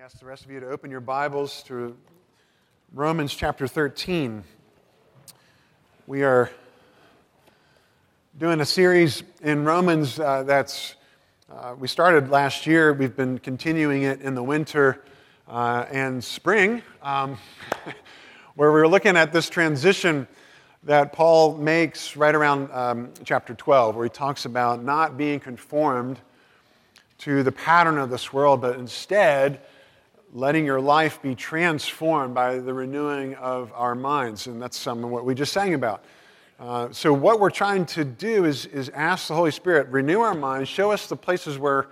ask the rest of you to open your Bibles to Romans chapter 13. We are doing a series in Romans uh, that's, uh, we started last year. We've been continuing it in the winter uh, and spring, um, where we're looking at this transition that Paul makes right around um, chapter 12, where he talks about not being conformed to the pattern of this world, but instead letting your life be transformed by the renewing of our minds. And that's some of what we just sang about. Uh, so, what we're trying to do is, is ask the Holy Spirit, renew our minds, show us the places where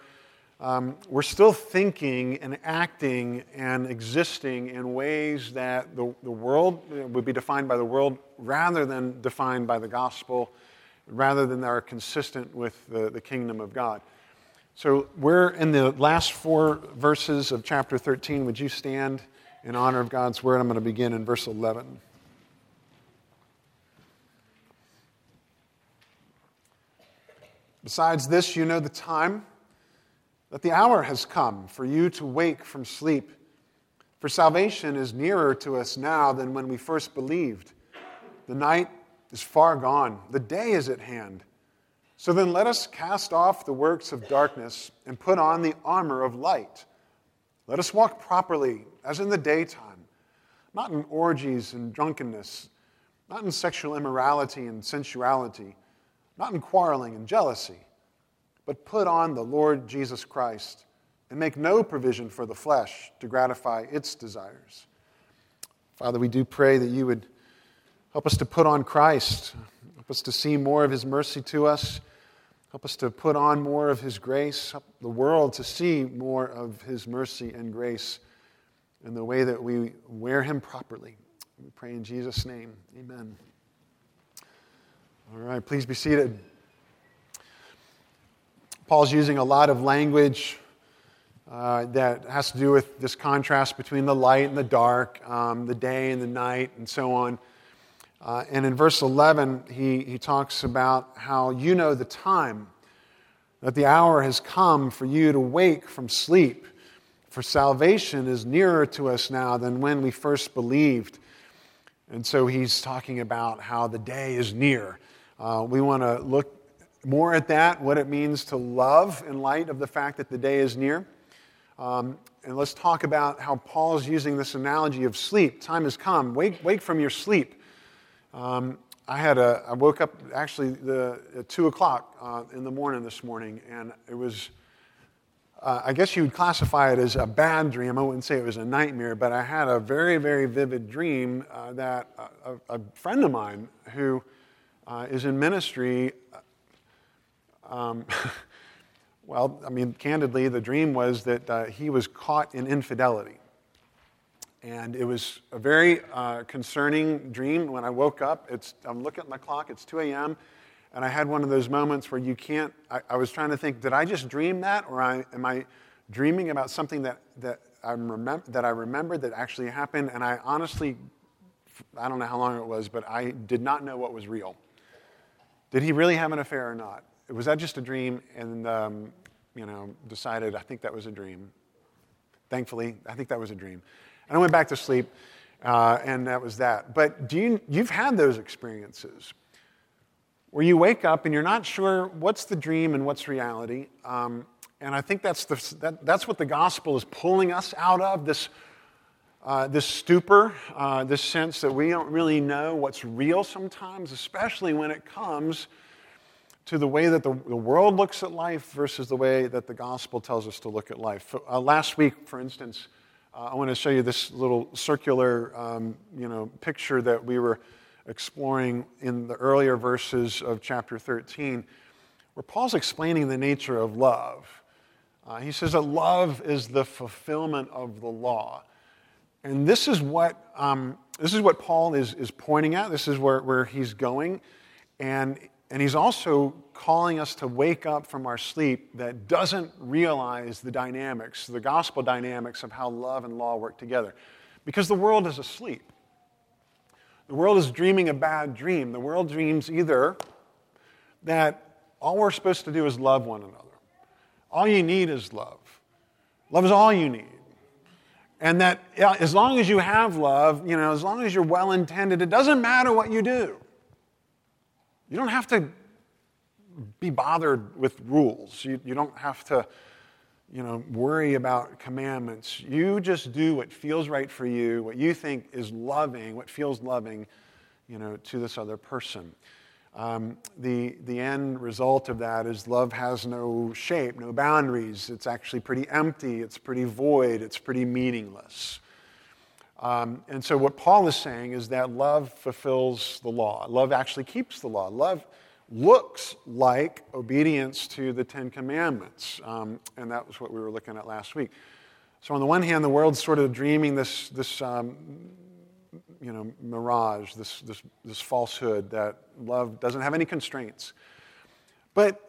um, we're still thinking and acting and existing in ways that the, the world would be defined by the world rather than defined by the gospel, rather than that are consistent with the, the kingdom of God. So we're in the last four verses of chapter 13. Would you stand in honor of God's word? I'm going to begin in verse 11. Besides this, you know the time, that the hour has come for you to wake from sleep. For salvation is nearer to us now than when we first believed. The night is far gone, the day is at hand. So then let us cast off the works of darkness and put on the armor of light. Let us walk properly, as in the daytime, not in orgies and drunkenness, not in sexual immorality and sensuality, not in quarreling and jealousy, but put on the Lord Jesus Christ and make no provision for the flesh to gratify its desires. Father, we do pray that you would help us to put on Christ, help us to see more of his mercy to us Help us to put on more of His grace, help the world to see more of His mercy and grace in the way that we wear Him properly. We pray in Jesus' name. Amen. All right, please be seated. Paul's using a lot of language uh, that has to do with this contrast between the light and the dark, um, the day and the night, and so on. Uh, and in verse 11, he, he talks about how you know the time, that the hour has come for you to wake from sleep. For salvation is nearer to us now than when we first believed. And so he's talking about how the day is near. Uh, we want to look more at that, what it means to love in light of the fact that the day is near. Um, and let's talk about how Paul's using this analogy of sleep. Time has come. Wake, wake from your sleep. Um, I had a, I woke up actually the, at 2 o'clock uh, in the morning this morning, and it was, uh, I guess you would classify it as a bad dream. I wouldn't say it was a nightmare, but I had a very, very vivid dream uh, that a, a, friend of mine who uh, is in ministry, um, well, I mean, candidly, the dream was that uh, he was caught in infidelity. And it was a very uh, concerning dream. When I woke up, it's, I'm looking at my clock, it's 2 a.m., and I had one of those moments where you can't, I, I was trying to think, did I just dream that? Or I, am I dreaming about something that, that, I remember, that I remembered that actually happened? And I honestly, I don't know how long it was, but I did not know what was real. Did he really have an affair or not? Was that just a dream? And, um, you know, decided I think that was a dream. Thankfully, I think that was a dream. And I went back to sleep, uh, and that was that. But do you, you've had those experiences where you wake up and you're not sure what's the dream and what's reality. Um, and I think that's, the, that, that's what the gospel is pulling us out of this, uh, this stupor, uh, this sense that we don't really know what's real sometimes, especially when it comes to the way that the, the world looks at life versus the way that the gospel tells us to look at life. Uh, last week, for instance, uh, I want to show you this little circular um, you know, picture that we were exploring in the earlier verses of chapter 13, where Paul's explaining the nature of love. Uh, he says that love is the fulfillment of the law. And this is what, um, this is what Paul is, is pointing at. This is where, where he's going. And and he's also calling us to wake up from our sleep that doesn't realize the dynamics, the gospel dynamics of how love and law work together. Because the world is asleep. The world is dreaming a bad dream. The world dreams either that all we're supposed to do is love one another. All you need is love. Love is all you need. And that as long as you have love, you know, as long as you're well intended, it doesn't matter what you do. You don't have to be bothered with rules. You, you don't have to, you know, worry about commandments. You just do what feels right for you, what you think is loving, what feels loving, you know, to this other person. Um, the, the end result of that is love has no shape, no boundaries. It's actually pretty empty, it's pretty void, it's pretty meaningless. Um, and so, what Paul is saying is that love fulfills the law. Love actually keeps the law. Love looks like obedience to the Ten Commandments. Um, and that was what we were looking at last week. So, on the one hand, the world's sort of dreaming this, this um, you know, mirage, this, this, this falsehood that love doesn't have any constraints. But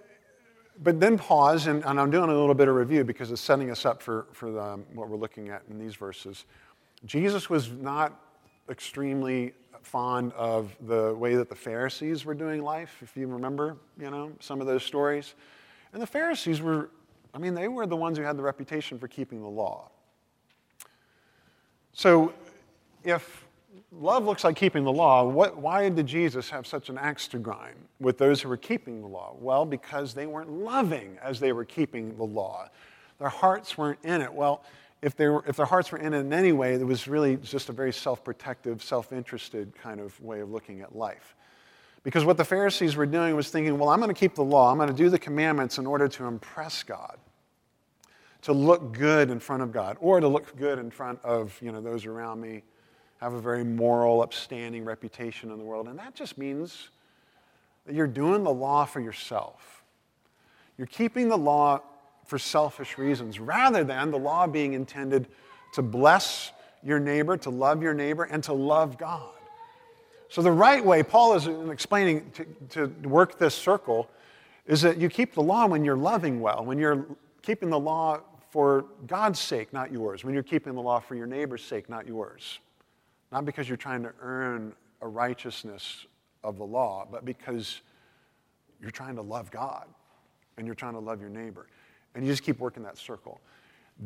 but then pause, and, and, I'm doing a little bit of review because it's setting us up for, for the, um, what we're looking at in these verses. Jesus was not extremely fond of the way that the Pharisees were doing life, if you remember, you know, some of those stories. And the Pharisees were, I mean, they were the ones who had the reputation for keeping the law. So if love looks like keeping the law, what, why did Jesus have such an axe to grind with those who were keeping the law? Well, because they weren't loving as they were keeping the law. Their hearts weren't in it. Well, if, they were, if their hearts were in it in any way, it was really just a very self protective, self interested kind of way of looking at life. Because what the Pharisees were doing was thinking, well, I'm going to keep the law, I'm going to do the commandments in order to impress God, to look good in front of God, or to look good in front of you know, those around me, have a very moral, upstanding reputation in the world. And that just means that you're doing the law for yourself. You're keeping the law for selfish reasons rather than the law being intended to bless your neighbor, to love your neighbor, and to love God. So, the right way, Paul is explaining to, to work this circle, is that you keep the law when you're loving well, when you're keeping the law for God's sake, not yours, when you're keeping the law for your neighbor's sake, not yours. Not because you're trying to earn a righteousness of the law, but because you're trying to love God and you're trying to love your neighbor. And you just keep working that circle.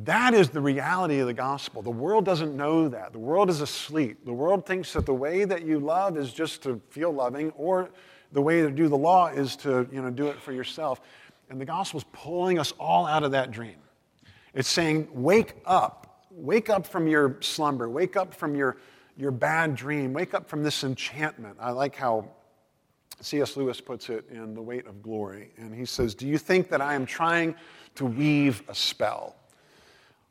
That is the reality of the gospel. The world doesn't know that. The world is asleep. The world thinks that the way that you love is just to feel loving, or the way to do the law is to you know, do it for yourself. And the gospel is pulling us all out of that dream. It's saying, wake up. Wake up from your slumber. Wake up from your, your bad dream. Wake up from this enchantment. I like how C.S. Lewis puts it in The Weight of Glory. And he says, Do you think that I am trying to weave a spell?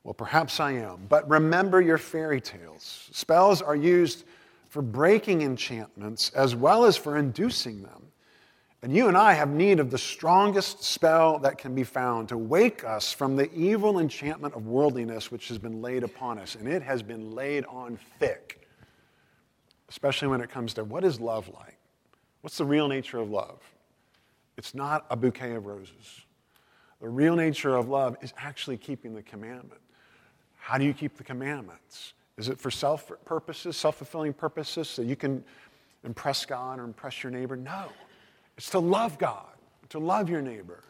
Well, perhaps I am. But remember your fairy tales. Spells are used for breaking enchantments as well as for inducing them. And you and I have need of the strongest spell that can be found to wake us from the evil enchantment of worldliness which has been laid upon us. And it has been laid on thick, especially when it comes to what is love like? What's the real nature of love? It's not a bouquet of roses. The real nature of love is actually keeping the commandment. How do you keep the commandments? Is it for self purposes, self fulfilling purposes, so you can impress God or impress your neighbor? No. It's to love God, to love your neighbor.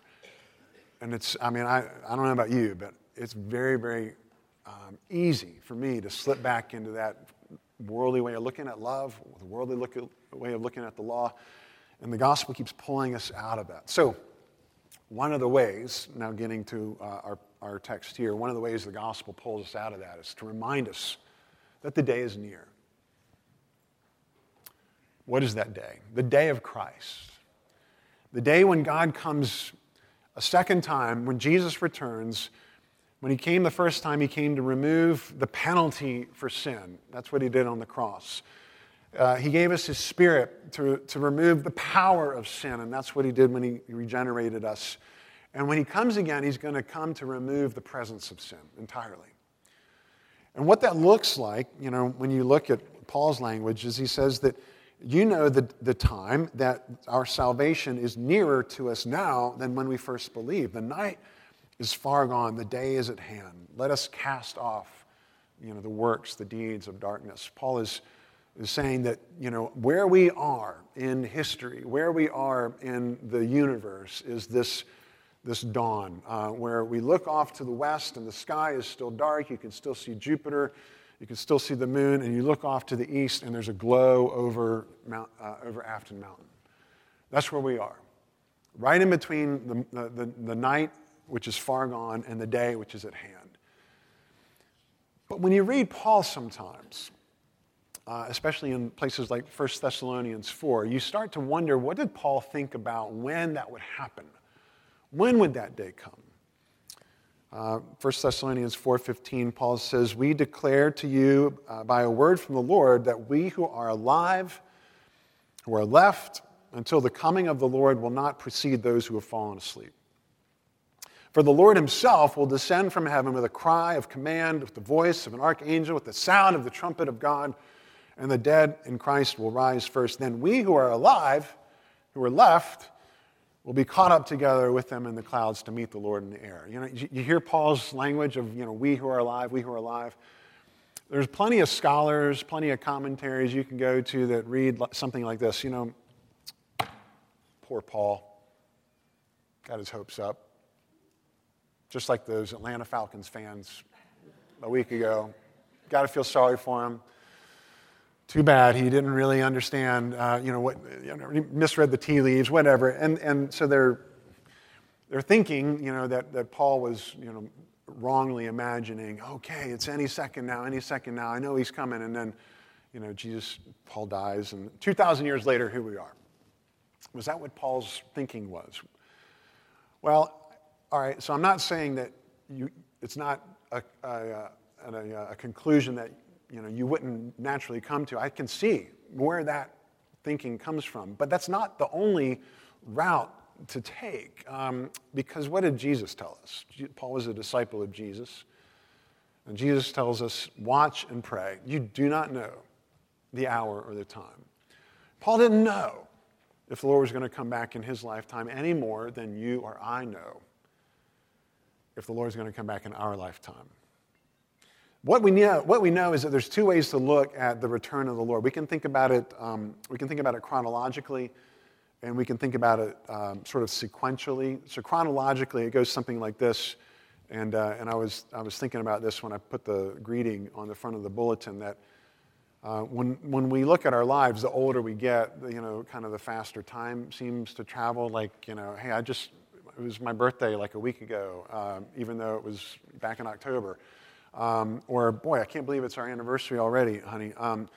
And it's, I mean, I, I don't know about you, but it's very, very um, easy for me to slip back into that worldly way of looking at love, the worldly look way of looking at the law. And the gospel keeps pulling us out of that. So, one of the ways, now getting to uh, our, our text here, one of the ways the gospel pulls us out of that is to remind us that the day is near. What is that day? The day of Christ. The day when God comes a second time, when Jesus returns when he came the first time, he came to remove the penalty for sin. That's what he did on the cross. Uh, he gave us his spirit to, to remove the power of sin, and that's what he did when he regenerated us. And when he comes again, he's going to come to remove the presence of sin entirely. And what that looks like, you know, when you look at Paul's language, is he says that you know the, the time that our salvation is nearer to us now than when we first believed. The night is far gone, the day is at hand. Let us cast off you know, the works, the deeds of darkness. Paul is, is saying that you know, where we are in history, where we are in the universe, is this, this dawn, uh, where we look off to the west and the sky is still dark. You can still see Jupiter, you can still see the moon, and you look off to the east and there's a glow over, Mount, uh, over Afton Mountain. That's where we are, right in between the, the, the night, which is far gone, and the day, which is at hand. But when you read Paul sometimes, uh, especially in places like 1 Thessalonians 4, you start to wonder what did Paul think about when that would happen? When would that day come? Uh, 1 Thessalonians 4.15, Paul says, We declare to you uh, by a word from the Lord that we who are alive, who are left until the coming of the Lord will not precede those who have fallen asleep. For the Lord himself will descend from heaven with a cry of command, with the voice of an archangel, with the sound of the trumpet of God, and the dead in Christ will rise first. Then we who are alive, who are left, will be caught up together with them in the clouds to meet the Lord in the air. You know, you hear Paul's language of, you know, we who are alive, we who are alive. There's plenty of scholars, plenty of commentaries you can go to that read something like this. You know, poor Paul got his hopes up. Just like those Atlanta Falcons fans a week ago. Got to feel sorry for him. Too bad he didn't really understand, uh, you know, what, you know, he misread the tea leaves, whatever. And, and so they're, they're thinking, you know, that, that Paul was, you know, wrongly imagining, okay, it's any second now, any second now. I know he's coming. And then, you know, Jesus, Paul dies. And 2,000 years later, here we are. Was that what Paul's thinking was? Well, all right, so I'm not saying that you, it's not a, a, a, a conclusion that you, know, you wouldn't naturally come to. I can see where that thinking comes from. But that's not the only route to take. Um, because what did Jesus tell us? Paul was a disciple of Jesus. And Jesus tells us, watch and pray. You do not know the hour or the time. Paul didn't know if the Lord was going to come back in his lifetime any more than you or I know if the Lord is going to come back in our lifetime. What we, know, what we know is that there's two ways to look at the return of the Lord. We can think about it, um, we can think about it chronologically, and we can think about it um, sort of sequentially. So chronologically, it goes something like this. And, uh, and I, was, I was thinking about this when I put the greeting on the front of the bulletin that uh, when, when we look at our lives, the older we get, you know, kind of the faster time seems to travel. Like, you know, hey, I just, it was my birthday like a week ago, um, even though it was back in October. Um, or, boy, I can't believe it's our anniversary already, honey. Um,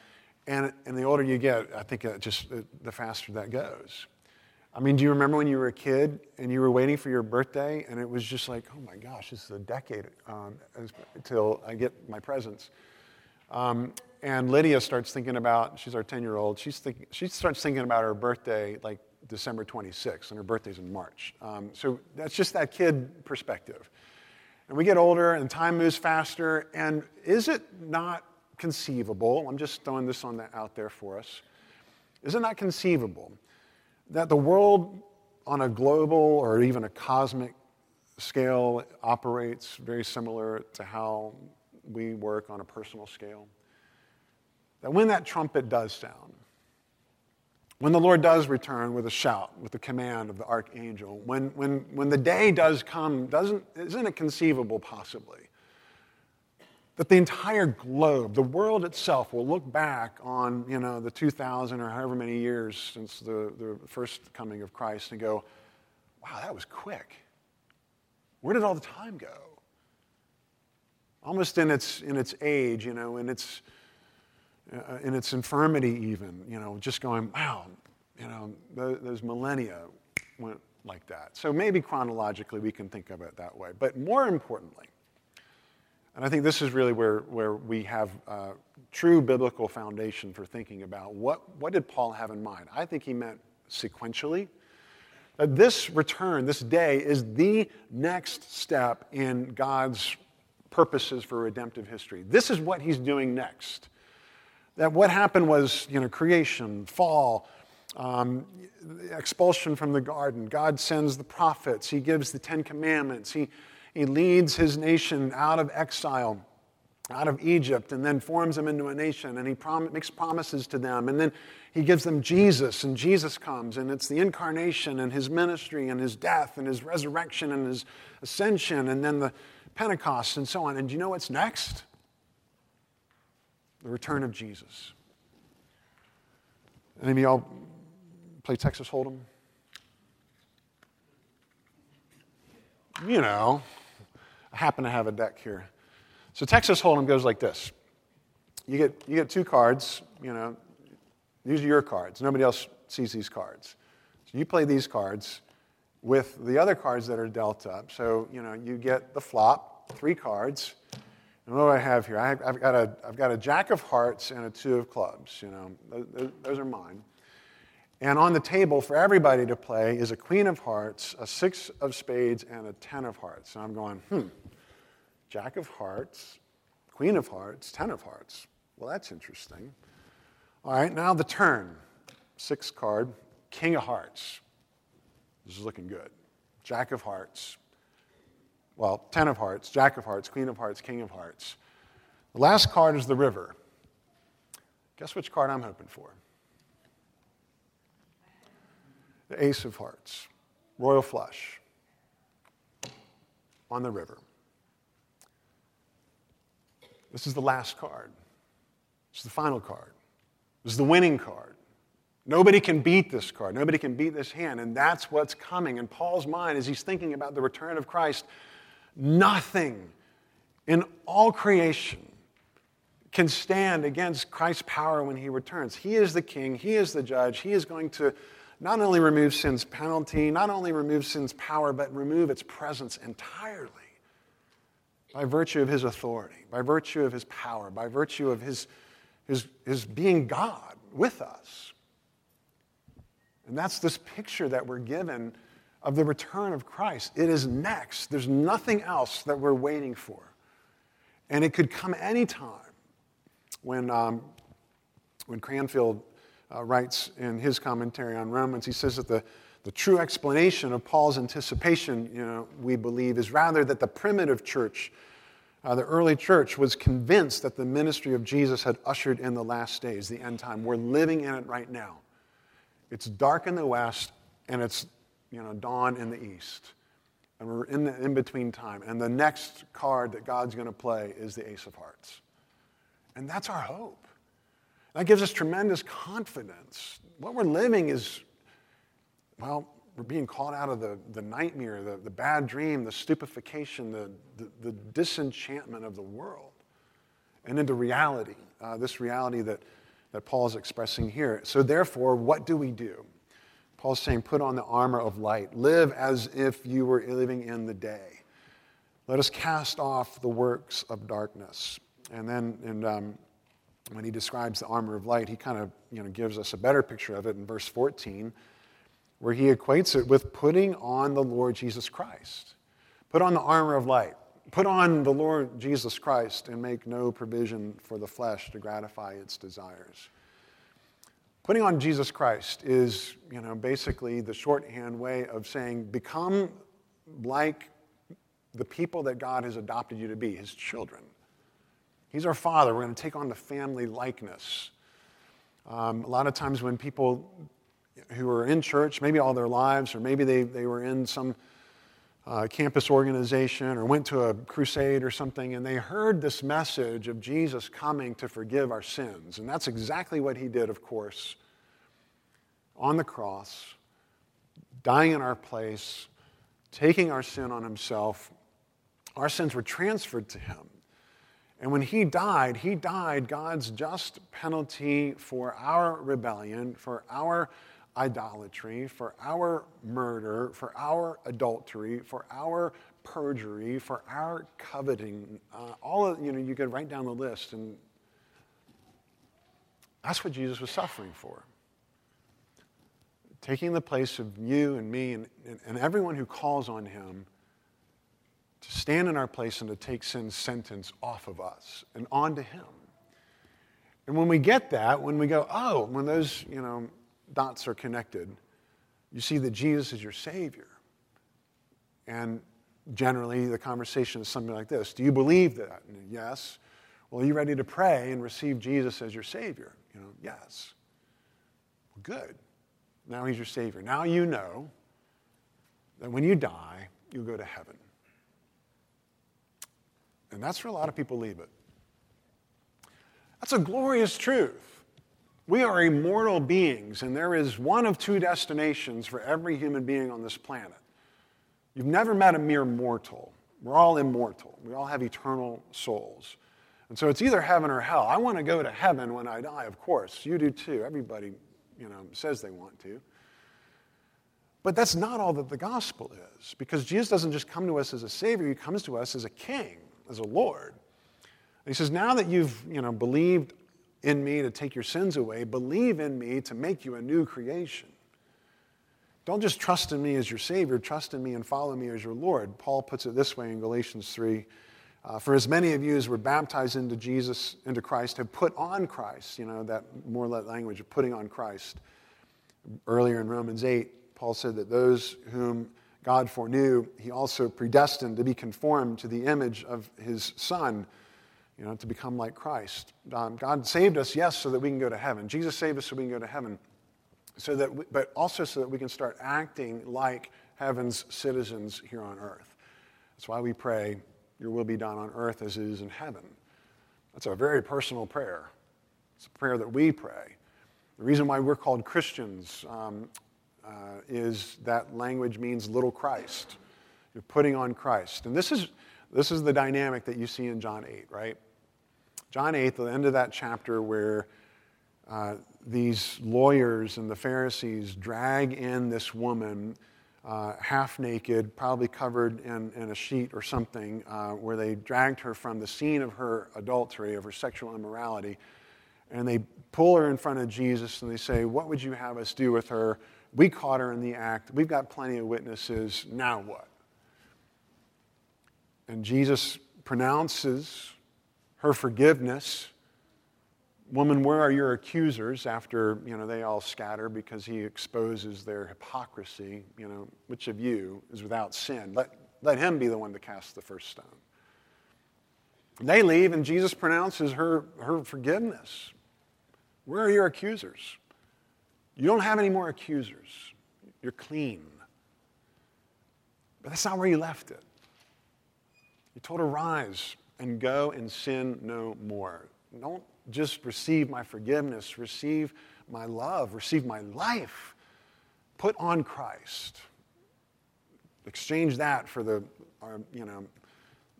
and, and the older you get, I think it just it, the faster that goes. I mean, do you remember when you were a kid and you were waiting for your birthday and it was just like, oh my gosh, this is a decade um, until I get my presents. Um, and Lydia starts thinking about, she's our 10 year old, she starts thinking about her birthday like December 26th, and her birthday's in March. Um, so that's just that kid perspective. And we get older and time moves faster. And is it not conceivable? I'm just throwing this on the, out there for us. Is it not conceivable that the world on a global or even a cosmic scale operates very similar to how we work on a personal scale? That when that trumpet does sound, when the Lord does return with a shout, with the command of the archangel, when, when, when the day does come, doesn't, isn't it conceivable possibly that the entire globe, the world itself, will look back on you know, the 2,000 or however many years since the, the first coming of Christ and go, wow, that was quick. Where did all the time go? Almost in its, in its age, you know, in its, uh, in its infirmity, even, you know, just going, wow, you know, those, millennia went like that. So maybe chronologically we can think of it that way. But more importantly, and I think this is really where, where we have true biblical foundation for thinking about what, what did Paul have in mind? I think he meant sequentially. That this return, this day, is the next step in God's purposes for redemptive history. This is what he's doing next. That what happened was, you know, creation, fall, um, expulsion from the garden. God sends the prophets. He gives the Ten Commandments. He, he leads his nation out of exile. out of Egypt and then forms them into a nation and he prom- makes promises to them and then he gives them Jesus and Jesus comes and it's the incarnation and his ministry and his death and his resurrection and his ascension and then the Pentecost and so on. And do you know what's next? The return of Jesus. Any of y'all play Texas Hold'em? You know, I happen to have a deck here. So Texas Hold'em goes like this. You get, you get two cards, you know, these are your cards. Nobody else sees these cards. So you play these cards with the other cards that are dealt up. So, you know, you get the flop, three cards. And what do I have here? I have, got a, I've got a jack of hearts and a two of clubs, you know, those, those are mine. And on the table for everybody to play is a queen of hearts, a six of spades, and a ten of hearts. And I'm going, hmm, Jack of Hearts, Queen of Hearts, Ten of Hearts. Well, that's interesting. All right, now the turn. Six card, King of Hearts. This is looking good. Jack of Hearts. Well, Ten of Hearts, Jack of Hearts, Queen of Hearts, King of Hearts. The last card is the River. Guess which card I'm hoping for? The Ace of Hearts, Royal Flush on the river. This is the last card. This is the final card. This is the winning card. Nobody can beat this card. Nobody can beat this hand. And that's what's coming. In Paul's mind, as he's thinking about the return of Christ, nothing in all creation can stand against Christ's power when he returns. He is the king, he is the judge, he is going to not only remove sin's penalty, not only remove sin's power, but remove its presence entirely by virtue of his authority, by virtue of his power, by virtue of his, his, his being God with us. And that's this picture that we're given of the return of Christ. It is next. There's nothing else that we're waiting for. And it could come anytime. When, um, when Cranfield uh, writes in his commentary on Romans, he says that the, the true explanation of Paul's anticipation, you know, we believe, is rather that the primitive church, uh, the early church, was convinced that the ministry of Jesus had ushered in the last days, the end time. We're living in it right now. It's dark in the west and it's, you know, dawn in the east. And we're in the in between time. And the next card that God's going to play is the Ace of Hearts. And that's our hope. That gives us tremendous confidence. What we're living is well, we're being called out of the, the nightmare, the, the bad dream, the stupefaction, the, the, the disenchantment of the world, and into reality, uh, this reality that, that Paul is expressing here. So, therefore, what do we do? Paul's saying, put on the armor of light. Live as if you were living in the day. Let us cast off the works of darkness. And then and, um, when he describes the armor of light, he kind of you know, gives us a better picture of it in verse 14 where he equates it with putting on the Lord Jesus Christ. Put on the armor of light. Put on the Lord Jesus Christ and make no provision for the flesh to gratify its desires. Putting on Jesus Christ is, you know, basically the shorthand way of saying become like the people that God has adopted you to be, his children. He's our father. We're going to take on the family likeness. Um, a lot of times when people who were in church, maybe all their lives, or maybe they, they were in some uh, campus organization or went to a crusade or something, and they heard this message of Jesus coming to forgive our sins. And that's exactly what he did, of course, on the cross, dying in our place, taking our sin on himself. Our sins were transferred to him. And when he died, he died God's just penalty for our rebellion, for our idolatry, for our murder, for our adultery, for our perjury, for our coveting. Uh, all of, you know, you could write down the list, and that's what Jesus was suffering for. Taking the place of you and me and, and everyone who calls on him to stand in our place and to take sin's sentence off of us and onto him. And when we get that, when we go, oh, when those, you know, dots are connected, you see that Jesus is your Savior. And generally, the conversation is something like this Do you believe that? And yes. Well, are you ready to pray and receive Jesus as your Savior? You know, yes. Well, good. Now He's your Savior. Now you know that when you die, you'll go to heaven. And that's where a lot of people leave it. That's a glorious truth. We are immortal beings, and there is one of two destinations for every human being on this planet. You've never met a mere mortal. We're all immortal, we all have eternal souls. And so it's either heaven or hell. I want to go to heaven when I die, of course. You do too. Everybody, you know, says they want to. But that's not all that the gospel is, because Jesus doesn't just come to us as a savior, he comes to us as a king, as a Lord. And he says, Now that you've you know, believed in me to take your sins away, believe in me to make you a new creation. Don't just trust in me as your Savior, trust in me and follow me as your Lord. Paul puts it this way in Galatians 3 uh, For as many of you as were baptized into Jesus, into Christ, have put on Christ, you know, that more that language of putting on Christ. Earlier in Romans 8, Paul said that those whom God foreknew, he also predestined to be conformed to the image of his Son you know, to become like Christ. Um, God saved us, yes, so that we can go to heaven. Jesus saved us so we can go to heaven, so that we, but also so that we can start acting like heaven's citizens here on earth. That's why we pray, Your will be done on earth as it is in heaven. That's a very personal prayer. It's a prayer that we pray. The reason why we're called Christians um, uh, is that language means little Christ. You're putting on Christ. And this is, this is the dynamic that you see in John 8, right? John 8, the end of that chapter, where uh, these lawyers and the Pharisees drag in this woman uh, half naked, probably covered in, in, a sheet or something, uh, where they dragged her from the scene of her adultery, of her sexual immorality, and they pull her in front of Jesus and they say, What would you have us do with her? We caught her in the act. We've got plenty of witnesses. Now what? And Jesus pronounces her forgiveness. Woman, where are your accusers? After, you know, they all scatter because he exposes their hypocrisy. You know, which of you is without sin? Let, let him be the one to cast the first stone. They leave, and Jesus pronounces her, her forgiveness. Where are your accusers? You don't have any more accusers. You're clean. But that's not where you left it. You told her, Rise, and go and sin no more. Don't just receive my forgiveness, receive my love, receive my life. Put on Christ. Exchange that for the, our, you know,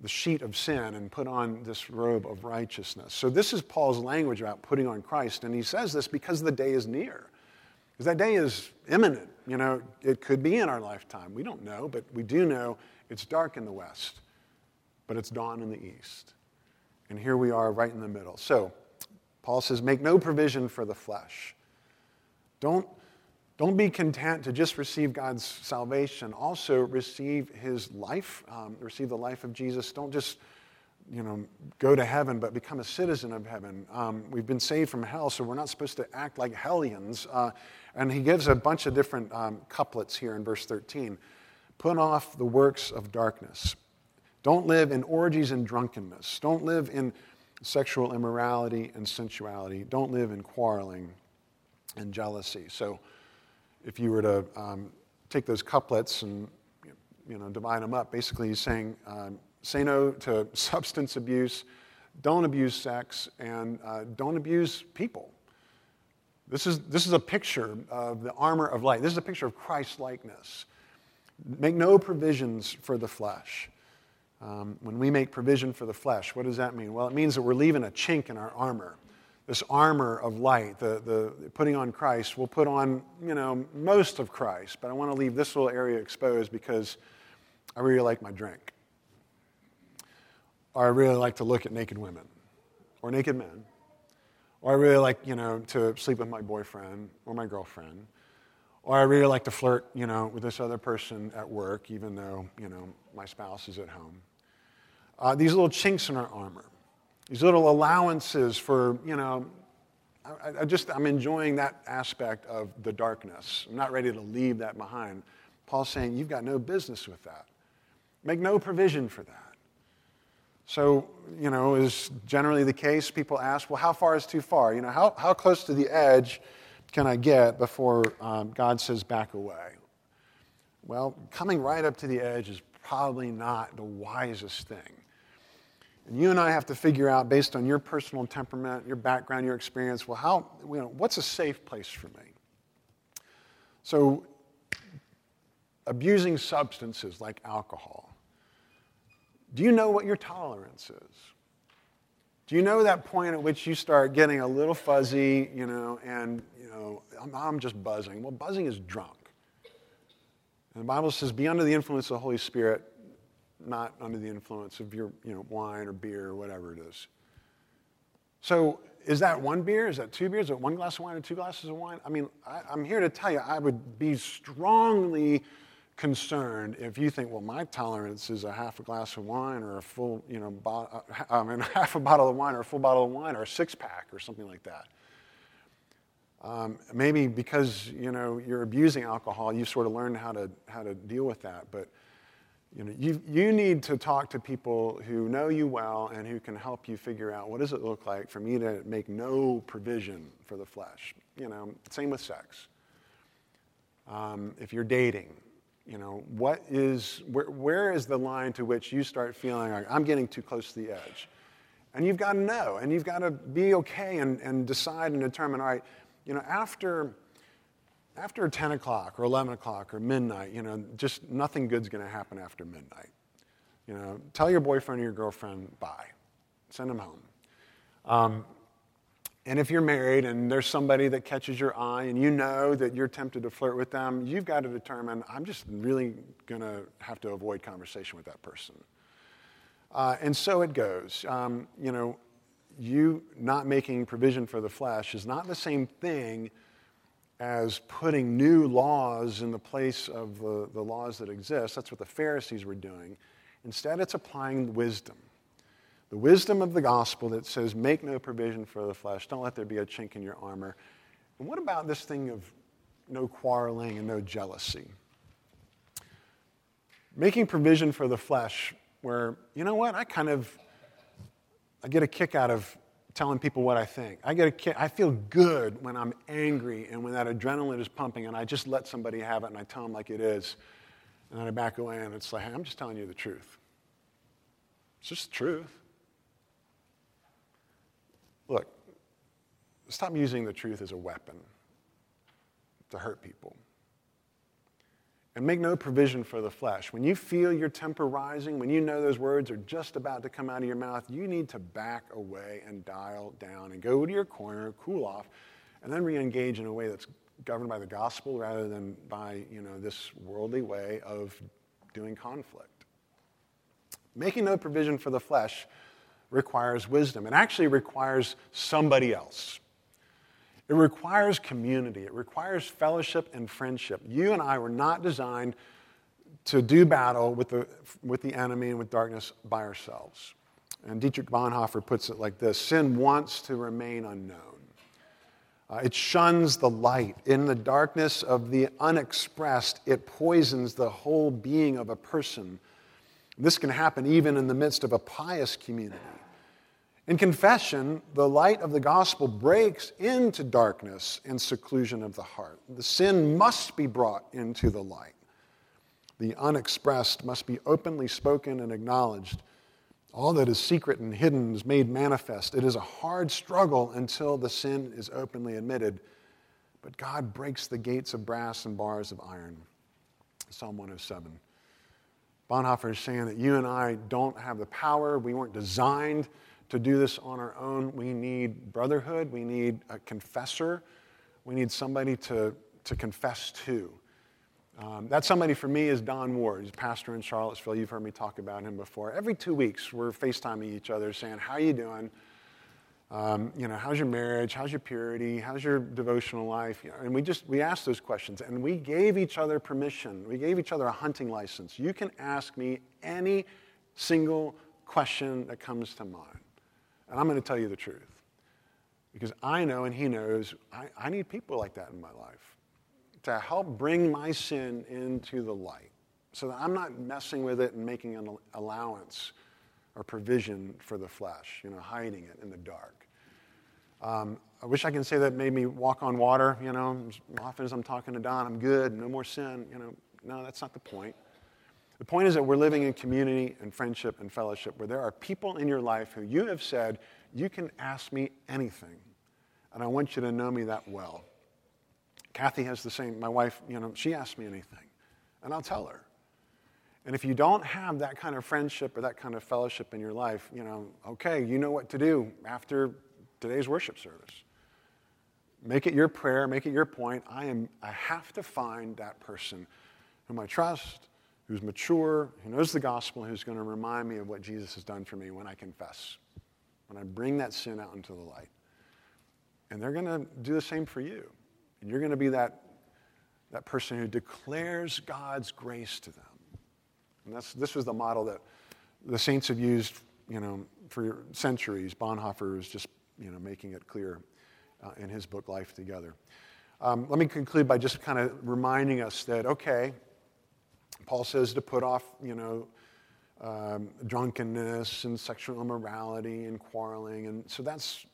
the sheet of sin and put on this robe of righteousness. So, this is Paul's language about putting on Christ. And he says this because the day is near. Because that day is imminent. You know, it could be in our lifetime. We don't know, but we do know it's dark in the West but it's dawn in the east. And here we are right in the middle. So, Paul says, make no provision for the flesh. Don't, don't be content to just receive God's salvation. Also, receive his life, um, receive the life of Jesus. Don't just you know, go to heaven, but become a citizen of heaven. Um, we've been saved from hell, so we're not supposed to act like hellions. Uh, and he gives a bunch of different um, couplets here in verse 13. Put off the works of darkness don't live in orgies and drunkenness. Don't live in sexual immorality and sensuality. Don't live in quarreling and jealousy. So, if you were to um, take those couplets and you know divide them up, basically he's saying um, say no to substance abuse, don't abuse sex, and uh, don't abuse people. This is, this is a picture of the armor of light. This is a picture of Christ likeness. Make no provisions for the flesh. Um, when we make provision for the flesh, what does that mean? Well, it means that we're leaving a chink in our armor. This armor of light, the, the putting on Christ, we'll put on, you know, most of Christ, but I want to leave this little area exposed because I really like my drink. Or I really like to look at naked women or naked men. Or I really like, you know, to sleep with my boyfriend or my girlfriend. Or I really like to flirt, you know, with this other person at work, even though, you know, my spouse is at home uh, these little chinks in our armor, these little allowances for, you know, I, I just, I'm enjoying that aspect of the darkness. I'm not ready to leave that behind. Paul's saying, you've got no business with that. Make no provision for that. So, you know, is generally the case. People ask, well, how far is too far? You know, how, how close to the edge can I get before um, God says back away? Well, coming right up to the edge is probably not the wisest thing. And you and I have to figure out, based on your personal temperament, your background, your experience, well, how, you know, what's a safe place for me? So, abusing substances like alcohol, do you know what your tolerance is? Do you know that point at which you start getting a little fuzzy, you know, and, you know, I'm, I'm just buzzing? Well, buzzing is drunk. And the Bible says, be under the influence of the Holy Spirit, not under the influence of your, you know, wine or beer or whatever it is. So, is that one beer? Is that two beers? Is it one glass of wine or two glasses of wine? I mean, I, I'm here to tell you, I would be strongly concerned if you think, well, my tolerance is a half a glass of wine or a full, you know, bo- uh, I mean, half a bottle of wine or a full bottle of wine or a six pack or something like that. Um, maybe because you know you're abusing alcohol, you sort of learned how to how to deal with that. But you know, you you need to talk to people who know you well and who can help you figure out what does it look like for me to make no provision for the flesh. You know, same with sex. Um, if you're dating, you know, what is, where, where is the line to which you start feeling like I'm getting too close to the edge? And you've got to know, and you've got to be okay and, and decide and determine, all right, you know, after, after 10 o'clock or 11 o'clock or midnight, you know, just nothing good's going to happen after midnight. You know, tell your boyfriend or your girlfriend bye. Send them home. Um, and if you're married and there's somebody that catches your eye and you know that you're tempted to flirt with them, you've got to determine, I'm just really going to have to avoid conversation with that person. Uh, and so it goes. Um, you know, you not making provision for the flesh is not the same thing as putting new laws in the place of the, the laws that exist. That's what the Pharisees were doing. Instead, it's applying wisdom. The wisdom of the gospel that says, make no provision for the flesh, don't let there be a chink in your armor. And what about this thing of no quarreling and no jealousy? Making provision for the flesh, where, you know what, I kind of, I get a kick out of telling people what I think. I get a I feel good when I'm angry and when that adrenaline is pumping and I just let somebody have it and I tell them like it is. And then I back away and it's like, hey, I'm just telling you the truth. It's just the truth. Look, stop using the truth as a weapon to hurt people. And make no provision for the flesh. When you feel your temper rising, when you know those words are just about to come out of your mouth, you need to back away and dial down and go to your corner, cool off, and then re engage in a way that's governed by the gospel rather than by you know, this worldly way of doing conflict. Making no provision for the flesh requires wisdom. It actually requires somebody else. It requires community. It requires fellowship and friendship. You and I were not designed to do battle with the, with the enemy and with darkness by ourselves. And Dietrich Bonhoeffer puts it like this Sin wants to remain unknown. Uh, it shuns the light. In the darkness of the unexpressed, it poisons the whole being of a person. This can happen even in the midst of a pious community. In confession, the light of the gospel breaks into darkness and seclusion of the heart. The sin must be brought into the light. The unexpressed must be openly spoken and acknowledged. All that is secret and hidden is made manifest. It is a hard struggle until the sin is openly admitted. But God breaks the gates of brass and bars of iron. Psalm 107. Bonhoeffer is saying that you and I don't have the power, we weren't designed to do this on our own. We need brotherhood, we need a confessor, we need somebody to, to confess to. Um, that somebody for me is Don Ward. He's a pastor in Charlottesville. You've heard me talk about him before. Every two weeks, we're FaceTiming each other saying, How are you doing? Um, you know, how's your marriage? How's your purity? How's your devotional life? You know, and we just we asked those questions, and we gave each other permission. We gave each other a hunting license. You can ask me any single question that comes to mind. And I'm going to tell you the truth. Because I know and he knows I, I need people like that in my life to help bring my sin into the light so that I'm not messing with it and making an allowance or provision for the flesh, you know, hiding it in the dark. Um, I wish I can say that made me walk on water, you know, often as I'm talking to Don, I'm good, no more sin, you know. No, that's not the point. The point is that we're living in community and friendship and fellowship where there are people in your life who you have said, you can ask me anything, and I want you to know me that well. Kathy has the same, my wife, you know, she asks me anything, and I'll tell her. And if you don't have that kind of friendship or that kind of fellowship in your life, you know, okay, you know what to do after today's worship service. Make it your prayer, make it your point. I am I have to find that person whom I trust, who's mature, who knows the gospel, who's going to remind me of what Jesus has done for me when I confess, when I bring that sin out into the light. And they're going to do the same for you. And you're going to be that, that person who declares God's grace to them. And that's, this was the model that the saints have used, you know, for centuries. Bonhoeffer is just, you know, making it clear uh, in his book, Life Together. Um, let me conclude by just kind of reminding us that, okay, Paul says to put off, you know, um, drunkenness and sexual immorality and quarreling. And so that's,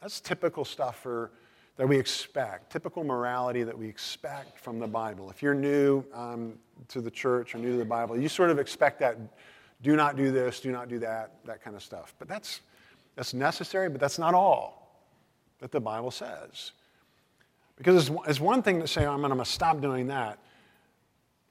that's typical stuff for, that we expect, typical morality that we expect from the Bible. If you're new um, to the church or new to the Bible, you sort of expect that do not do this, do not do that, that kind of stuff. But that's, that's necessary, but that's not all that the Bible says. Because it's, it's one thing to say, oh, I'm going to stop doing that.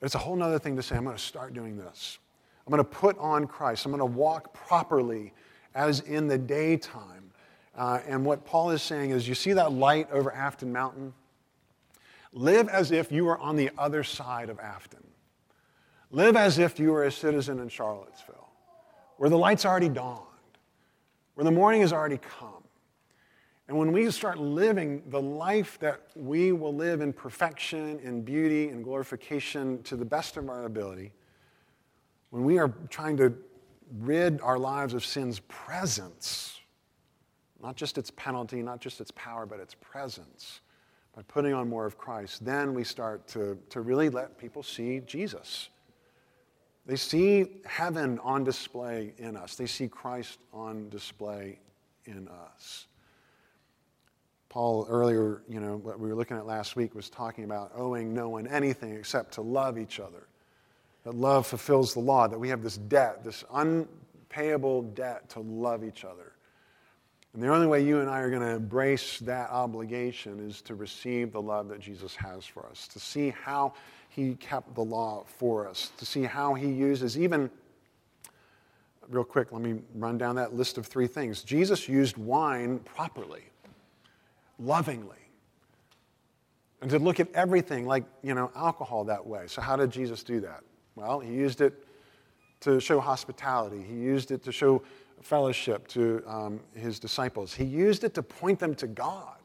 It's a whole other thing to say, I'm going to start doing this. I'm going to put on Christ. I'm going to walk properly as in the daytime. Uh, and what Paul is saying is you see that light over Afton Mountain? Live as if you were on the other side of Afton. Live as if you were a citizen in Charlottesville, where the light's already dawned, where the morning has already come. And when we start living the life that we will live in perfection, in beauty, and glorification to the best of our ability, when we are trying to rid our lives of sin's presence, not just its penalty, not just its power, but its presence, by putting on more of Christ, then we start to, to really let people see Jesus. They see heaven on display in us, they see Christ on display in us. Paul earlier, you know, what we were looking at last week was talking about owing no one anything except to love each other. That love fulfills the law, that we have this debt, this unpayable debt to love each other. And the only way you and I are going to embrace that obligation is to receive the love that Jesus has for us, to see how he kept the law for us, to see how he uses even real quick, let me run down that list of three things. Jesus used wine properly lovingly. And to look at everything like, you know, alcohol that way. So, how did Jesus do that? Well, he used it to show hospitality, he used it to show fellowship to um, his disciples, he used it to point them to God.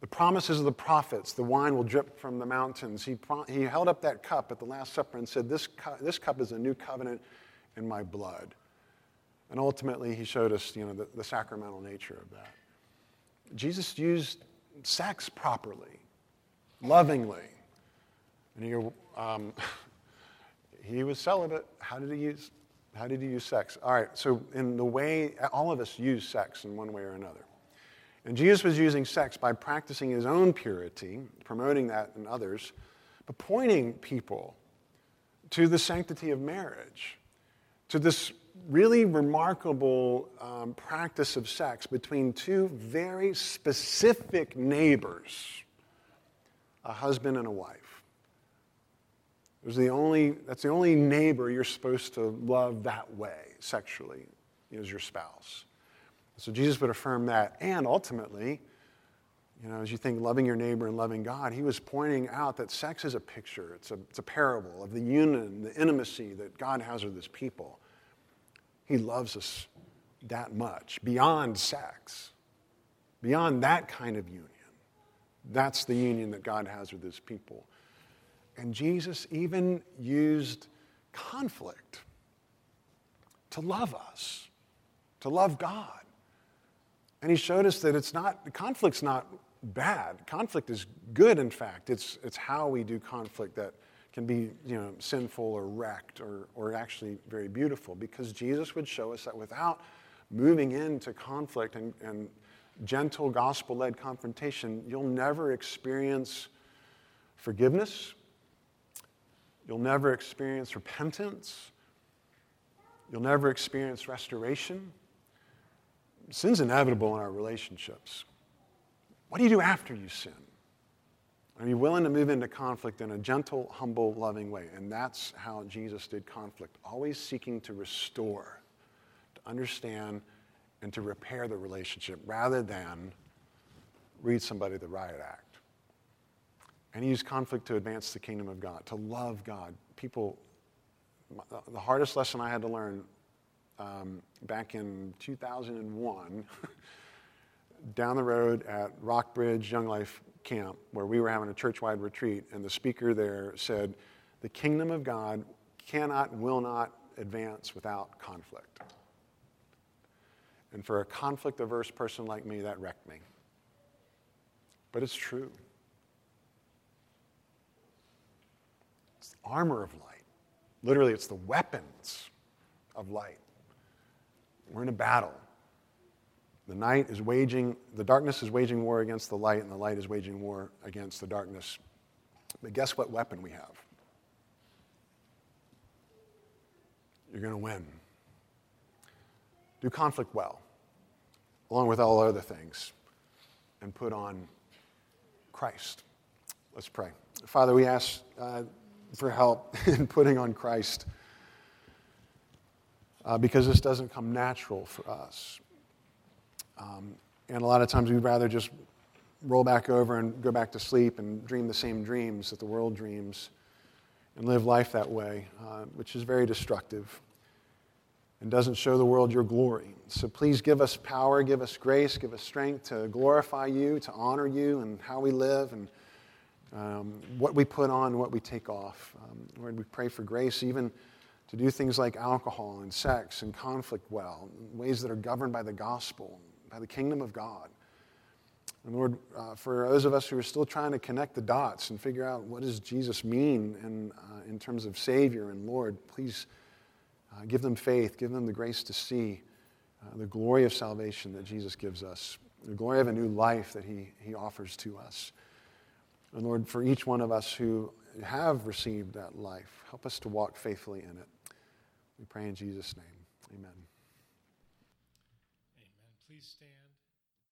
The promises of the prophets, the wine will drip from the mountains. He, pro- he held up that cup at the Last Supper and said, this, cu- this cup is a new covenant in my blood. And ultimately, he showed us you know, the, the sacramental nature of that. Jesus used sex properly, lovingly. And you um, he was celibate. How did he use? How did he use sex? All right. So in the way all of us use sex in one way or another, and Jesus was using sex by practicing his own purity, promoting that in others, but pointing people to the sanctity of marriage, to this really remarkable um, practice of sex between two very specific neighbors, a husband and a wife. It was the only, that's the only neighbor you're supposed to love that way sexually, is your spouse. So Jesus would affirm that. And ultimately, you know, as you think loving your neighbor and loving God, he was pointing out that sex is a picture, it's a, it's a parable of the union, the intimacy that God has with his people. He loves us that much, beyond sex, beyond that kind of union. That's the union that God has with his people. And Jesus even used conflict to love us, to love God. And he showed us that it's not, conflict's not bad. Conflict is good, in fact. It's, it's how we do conflict that can be you know, sinful or wrecked or, or actually very beautiful because Jesus would show us that without moving into conflict and, and gentle gospel led confrontation, you'll never experience forgiveness. You'll never experience repentance. You'll never experience restoration. Sin's inevitable in our relationships. What do you do after you sin? Are you willing to move into conflict in a gentle, humble, loving way? And that's how Jesus did conflict, always seeking to restore, to understand, and to repair the relationship rather than read somebody the riot act. And he used conflict to advance the kingdom of God, to love God. People, the hardest lesson I had to learn um, back in 2001, down the road at Rockbridge Young Life Camp, where we were having a church wide retreat, and the speaker there said, The kingdom of God cannot will not advance without conflict. And for a conflict averse person like me, that wrecked me. But it's true. It's the armor of light. Literally, it's the weapons of light. We're in a battle. The night is waging, the darkness is waging war against the light, and the light is waging war against the darkness. But guess what weapon we have? You're going to win. Do conflict well, along with all other things, and put on Christ. Let's pray. Father, we ask uh, for help in putting on Christ uh, because this doesn't come natural for us. Um, and a lot of times we'd rather just roll back over and go back to sleep and dream the same dreams that the world dreams and live life that way, uh, which is very destructive and doesn't show the world your glory. So please give us power, give us grace, give us strength to glorify you, to honor you, and how we live and um, what we put on, and what we take off. Um, Lord, we pray for grace even to do things like alcohol and sex and conflict well, ways that are governed by the gospel, by the kingdom of God. And Lord, uh, for those of us who are still trying to connect the dots and figure out what does Jesus mean in, uh, in terms of Savior and Lord, please uh, give them faith, give them the grace to see uh, the glory of salvation that Jesus gives us, the glory of a new life that he, he offers to us. And Lord, for each one of us who have received that life, help us to walk faithfully in it. We pray in Jesus' name. Amen. Amen. Please stand.